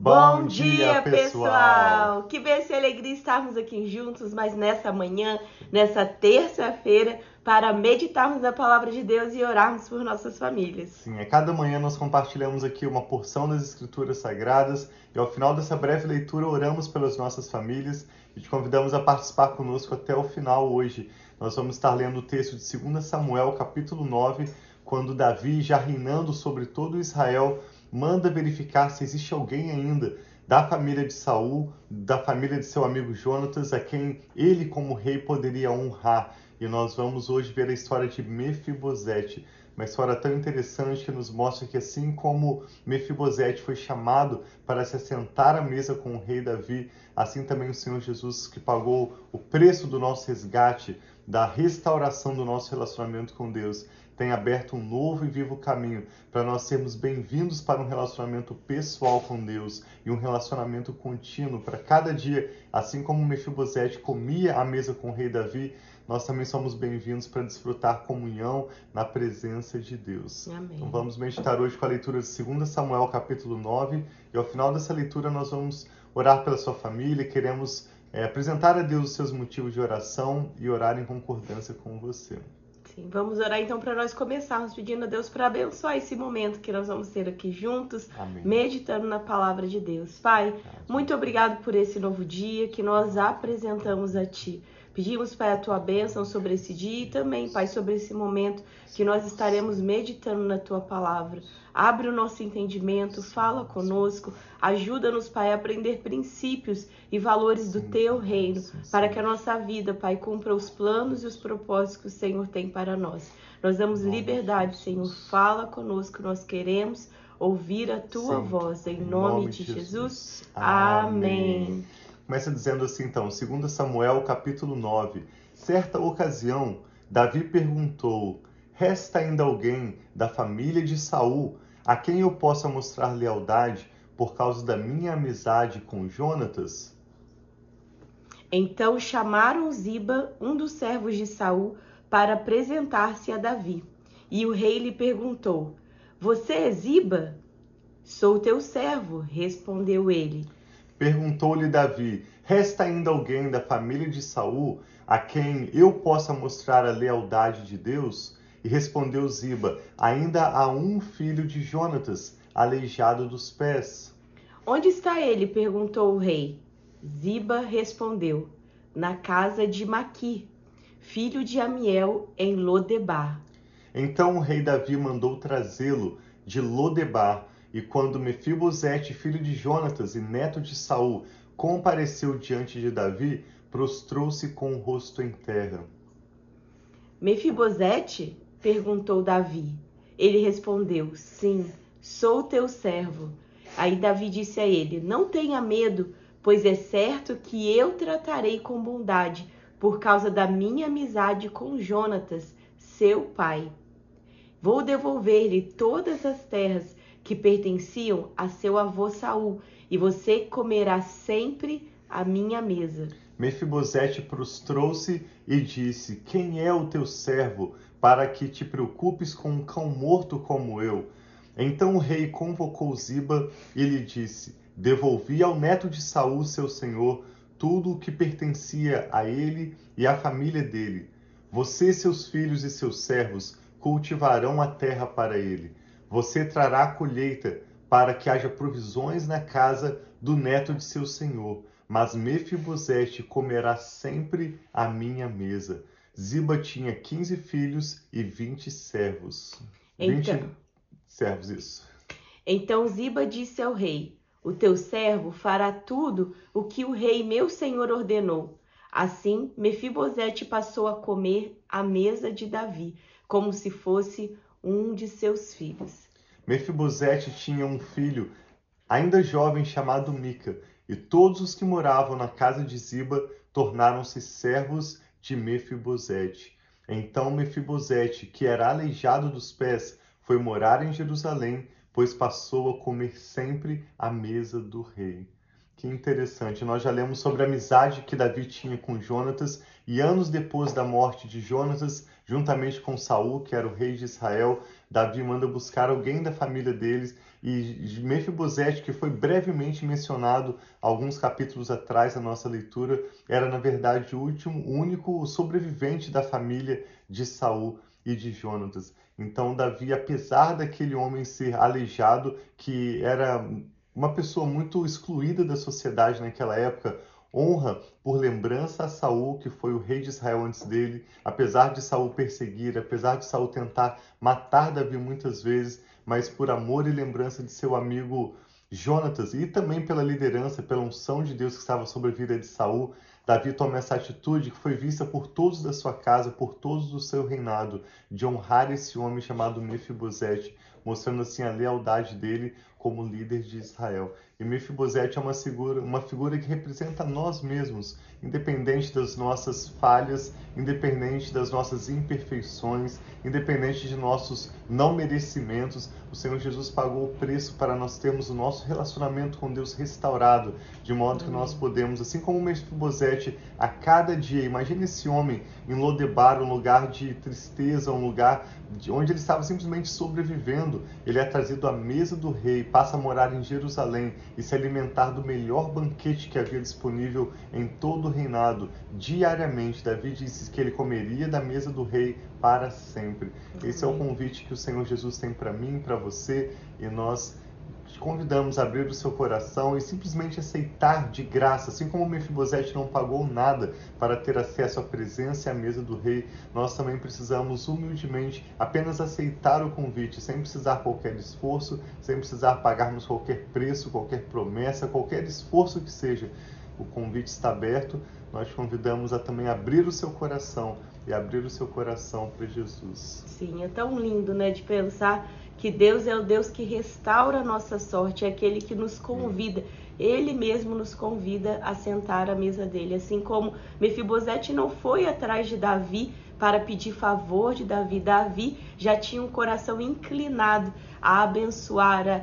Bom dia, pessoal! Que bênção e alegria estarmos aqui juntos, mas nessa manhã, nessa terça-feira, para meditarmos na palavra de Deus e orarmos por nossas famílias. Sim, a cada manhã nós compartilhamos aqui uma porção das Escrituras Sagradas e ao final dessa breve leitura oramos pelas nossas famílias e te convidamos a participar conosco até o final hoje. Nós vamos estar lendo o texto de 2 Samuel, capítulo 9, quando Davi, já reinando sobre todo Israel, manda verificar se existe alguém ainda da família de Saul, da família de seu amigo Jonatas, a quem ele como rei poderia honrar. E nós vamos hoje ver a história de Mefibosete, uma história tão interessante que nos mostra que assim como Mefibosete foi chamado para se assentar à mesa com o rei Davi, assim também o Senhor Jesus que pagou o preço do nosso resgate, da restauração do nosso relacionamento com Deus, tem aberto um novo e vivo caminho para nós sermos bem-vindos para um relacionamento pessoal com Deus e um relacionamento contínuo para cada dia, assim como Mefibosete comia à mesa com o rei Davi, nós também somos bem-vindos para desfrutar comunhão na presença de Deus. Amém. Então vamos meditar hoje com a leitura de 2 Samuel capítulo 9 e ao final dessa leitura nós vamos orar pela sua família, queremos é, apresentar a Deus os seus motivos de oração e orar em concordância com você. Sim, vamos orar então para nós começarmos pedindo a Deus para abençoar esse momento que nós vamos ter aqui juntos, Amém. meditando na palavra de Deus. Pai, Amém. muito obrigado por esse novo dia que nós apresentamos a Ti. Pedimos, Pai, a tua bênção sobre esse dia e também, Pai, sobre esse momento que nós estaremos meditando na tua palavra. Abre o nosso entendimento, fala conosco, ajuda-nos, Pai, a aprender princípios e valores do teu reino, para que a nossa vida, Pai, cumpra os planos e os propósitos que o Senhor tem para nós. Nós damos liberdade, Senhor, fala conosco, nós queremos ouvir a tua Sim. voz, em, Em nome, nome de de Jesus. Jesus. Amém. Amém. Começa dizendo assim então, 2 Samuel capítulo 9. Certa ocasião, Davi perguntou: Resta ainda alguém da família de Saul a quem eu possa mostrar lealdade por causa da minha amizade com Jonatas? Então chamaram Ziba, um dos servos de Saul, para apresentar-se a Davi. E o rei lhe perguntou: Você é Ziba? Sou teu servo, respondeu ele. Perguntou-lhe Davi: Resta ainda alguém da família de Saul a quem eu possa mostrar a lealdade de Deus? E respondeu Ziba: Ainda há um filho de Jonatas, aleijado dos pés. Onde está ele? perguntou o rei. Ziba respondeu: Na casa de Maqui, filho de Amiel, em Lodebar. Então o rei Davi mandou trazê-lo de Lodebar, e quando Mefibosete, filho de Jonatas e neto de Saul, compareceu diante de Davi, prostrou-se com o rosto em terra. Mefibosete? perguntou Davi. Ele respondeu: Sim, sou teu servo. Aí Davi disse a ele: Não tenha medo, pois é certo que eu tratarei com bondade por causa da minha amizade com Jonatas, seu pai. Vou devolver-lhe todas as terras que pertenciam a seu avô Saul, e você comerá sempre à minha mesa. Mefibosete prostrou-se e disse: Quem é o teu servo para que te preocupes com um cão morto como eu? Então o rei convocou Ziba e lhe disse: Devolvi ao neto de Saul, seu senhor, tudo o que pertencia a ele e à família dele. Você, seus filhos e seus servos cultivarão a terra para ele. Você trará a colheita para que haja provisões na casa do neto de seu senhor. Mas Mefibosete comerá sempre à minha mesa. Ziba tinha quinze filhos e vinte servos. Vinte Então- servos, isso. Então Ziba disse ao rei: O teu servo fará tudo o que o rei meu senhor ordenou. Assim, Mefibosete passou a comer à mesa de Davi, como se fosse um de seus filhos. Mefibosete tinha um filho ainda jovem chamado Mica, e todos os que moravam na casa de Ziba tornaram-se servos de Mefibosete. Então Mefibosete, que era aleijado dos pés, foi morar em Jerusalém, pois passou a comer sempre à mesa do rei. Que interessante, nós já lemos sobre a amizade que Davi tinha com Jonatas, e anos depois da morte de Jonatas, juntamente com Saul, que era o rei de Israel, Davi manda buscar alguém da família deles E Mefibosete, que foi brevemente mencionado alguns capítulos atrás na nossa leitura, era na verdade o último, o único sobrevivente da família de Saul e de Jonatas. Então Davi, apesar daquele homem ser aleijado, que era uma pessoa muito excluída da sociedade naquela época, honra por lembrança a Saul, que foi o rei de Israel antes dele, apesar de Saul perseguir, apesar de Saul tentar matar Davi muitas vezes, mas por amor e lembrança de seu amigo Jonatas e também pela liderança, pela unção de Deus que estava sobre a vida de Saul, Davi toma essa atitude que foi vista por todos da sua casa, por todos do seu reinado, de honrar esse homem chamado Mefibosete, mostrando assim a lealdade dele como líder de Israel. E Mefibosete é uma figura, uma figura que representa nós mesmos, independente das nossas falhas, independente das nossas imperfeições, independente de nossos não merecimentos, o Senhor Jesus pagou o preço para nós termos o nosso relacionamento com Deus restaurado, de modo que nós podemos, assim como Mefibosete, a cada dia, imagine esse homem em Lodebar, um lugar de tristeza, um lugar de onde ele estava simplesmente sobrevivendo, ele é trazido à mesa do rei, passa a morar em Jerusalém e se alimentar do melhor banquete que havia disponível em todo o reinado. Diariamente, Davi disse que ele comeria da mesa do rei para sempre. Esse é o convite que o Senhor Jesus tem para mim, para você, e nós te convidamos a abrir o seu coração e simplesmente aceitar de graça, assim como Mefibosete não pagou nada para ter acesso à presença e à mesa do rei, nós também precisamos humildemente apenas aceitar o convite, sem precisar qualquer esforço, sem precisar pagarmos qualquer preço, qualquer promessa, qualquer esforço que seja. O convite está aberto, nós te convidamos a também abrir o seu coração e abrir o seu coração para Jesus. Sim, é tão lindo, né, de pensar que Deus é o Deus que restaura a nossa sorte, é aquele que nos convida. Ele mesmo nos convida a sentar à mesa dele, assim como Mefibosete não foi atrás de Davi para pedir favor de Davi. Davi já tinha um coração inclinado a abençoar, a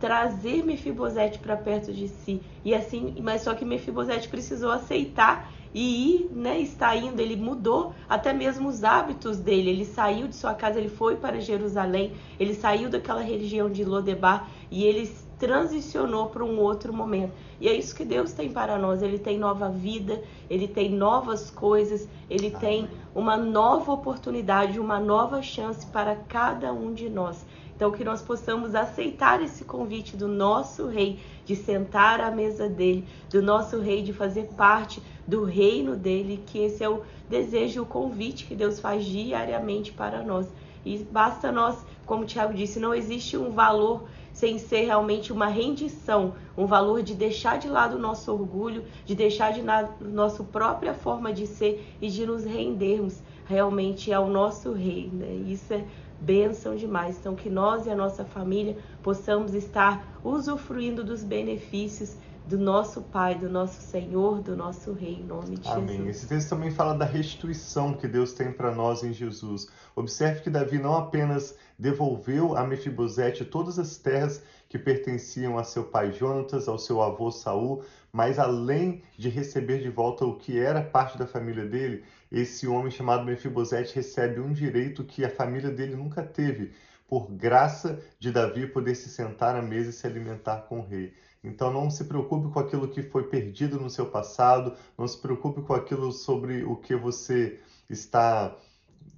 trazer Mefibosete para perto de si. E assim, mas só que Mefibosete precisou aceitar e ir, né, está indo, ele mudou até mesmo os hábitos dele. Ele saiu de sua casa, ele foi para Jerusalém, ele saiu daquela região de Lodebar e ele transicionou para um outro momento. E é isso que Deus tem para nós. Ele tem nova vida, ele tem novas coisas, ele tem uma nova oportunidade, uma nova chance para cada um de nós. Então, que nós possamos aceitar esse convite do nosso rei, de sentar à mesa dele, do nosso rei, de fazer parte do reino dele, que esse é o desejo, o convite que Deus faz diariamente para nós. E basta nós, como o Tiago disse, não existe um valor sem ser realmente uma rendição, um valor de deixar de lado o nosso orgulho, de deixar de lado nossa própria forma de ser e de nos rendermos realmente ao nosso rei. Né? Isso é bênção demais. Então, que nós e a nossa família possamos estar usufruindo dos benefícios do nosso Pai, do nosso Senhor, do nosso Rei, em nome de Amém. Jesus. Esse texto também fala da restituição que Deus tem para nós em Jesus. Observe que Davi não apenas devolveu a Mefibosete todas as terras que pertenciam a seu pai Jonatas, ao seu avô Saul, mas além de receber de volta o que era parte da família dele, esse homem chamado Mefibosete recebe um direito que a família dele nunca teve, por graça de Davi poder se sentar à mesa e se alimentar com o rei. Então não se preocupe com aquilo que foi perdido no seu passado, não se preocupe com aquilo sobre o que você está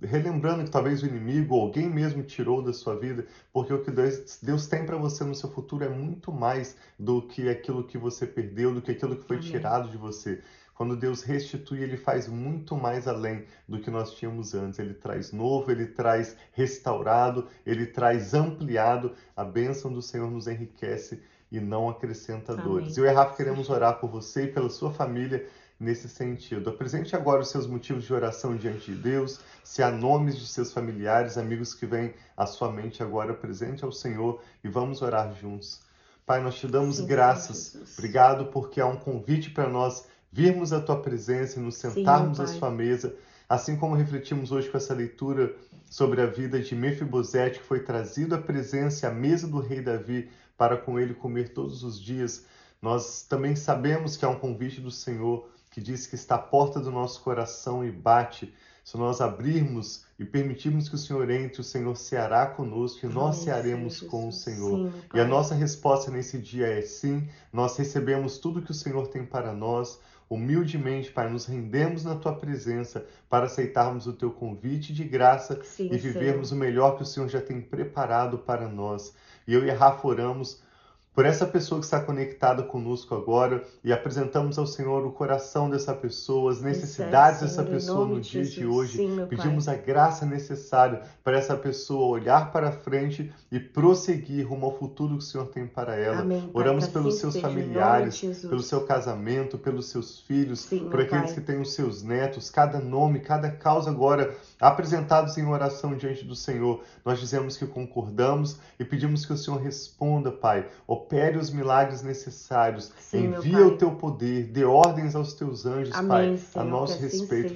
relembrando que talvez o inimigo ou alguém mesmo tirou da sua vida, porque o que Deus, Deus tem para você no seu futuro é muito mais do que aquilo que você perdeu, do que aquilo que foi Amém. tirado de você. Quando Deus restitui, ele faz muito mais além do que nós tínhamos antes. Ele traz novo, ele traz restaurado, ele traz ampliado. A bênção do Senhor nos enriquece e não acrescenta Amém. dores. Eu e a Rafa queremos orar por você e pela sua família nesse sentido. Apresente agora os seus motivos de oração diante de Deus. Se há nomes de seus familiares, amigos que vêm à sua mente agora, presente ao Senhor e vamos orar juntos. Pai, nós te damos Sim, graças. Obrigado porque há um convite para nós virmos à tua presença e nos sentarmos Sim, à sua mesa, assim como refletimos hoje com essa leitura sobre a vida de Mefibosete, que foi trazido à presença à mesa do rei Davi para com ele comer todos os dias. Nós também sabemos que há um convite do Senhor que diz que está à porta do nosso coração e bate. Se nós abrirmos e permitirmos que o Senhor entre, o Senhor ceará conosco e nós Amém, cearemos com o. Senhor. Sim, E a nossa resposta nesse dia é sim, nós recebemos tudo que o Senhor tem para nós. Humildemente, Pai, nos rendemos na tua presença para aceitarmos o teu convite de graça Sim, e vivermos o melhor que o Senhor já tem preparado para nós. E eu e a Rafa oramos por essa pessoa que está conectada conosco agora e apresentamos ao Senhor o coração dessa pessoa, as necessidades Recebe, dessa Senhor, pessoa no de dia de Jesus. hoje. Sim, Pedimos Pai. a graça necessária para essa pessoa olhar para frente e prosseguir rumo ao futuro que o Senhor tem para ela. Amém, Pai, Oramos pelos seus de familiares, pelo seu casamento, pelos seus filhos, Sim, por aqueles Pai. que têm os seus netos, cada nome, cada causa agora apresentados em oração diante do Senhor. Nós dizemos que concordamos e pedimos que o Senhor responda, Pai. Opere os milagres necessários. Sim, Envia o teu poder, dê ordens aos teus anjos, Amém, Pai, Senhor, a nosso assim respeito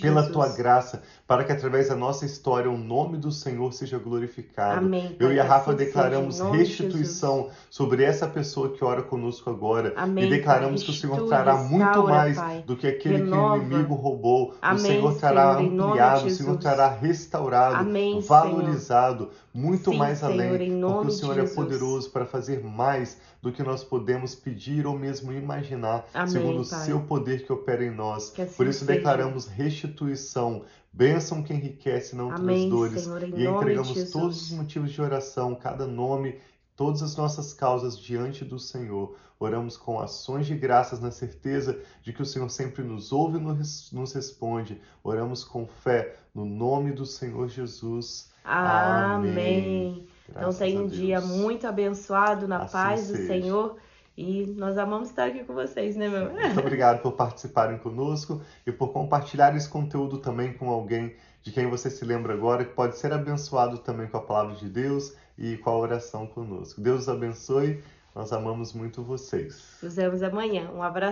pela Jesus. tua graça, para que através da nossa história o nome do Senhor seja glorificado. Amém, Eu Pai, e a Rafa assim declaramos nome de restituição sobre essa pessoa que ora conosco agora. Amém, e declaramos Pai. que o Senhor trará muito mais Pai. do que aquele Renova. que o inimigo roubou. o Senhor trará Senhor, ampliado, o Senhor trará restaurado, valorizado, muito Sim, mais além, porque o Senhor é poderoso para fazer mais do que nós podemos pedir ou mesmo imaginar, Amém, segundo o seu poder que opera em nós. Assim Por isso seja. declaramos restituição, bênção que enriquece, não Amém, traz dores. Senhor, E entregamos todos os motivos de oração, cada nome, todas as nossas causas diante do Senhor. Oramos com ações de graças na certeza de que o Senhor sempre nos ouve e nos responde. Oramos com fé no nome do Senhor Jesus. Amém. Então Graças tenha um Deus. dia muito abençoado na Assim paz do seja. Senhor. E nós amamos estar aqui com vocês, né, meu? Muito obrigado por participarem conosco e por compartilhar esse conteúdo também com alguém de quem você se lembra agora, que pode ser abençoado também com a palavra de Deus e com a oração conosco. Deus abençoe. Nós amamos muito vocês. Nos vemos amanhã. Um abraço.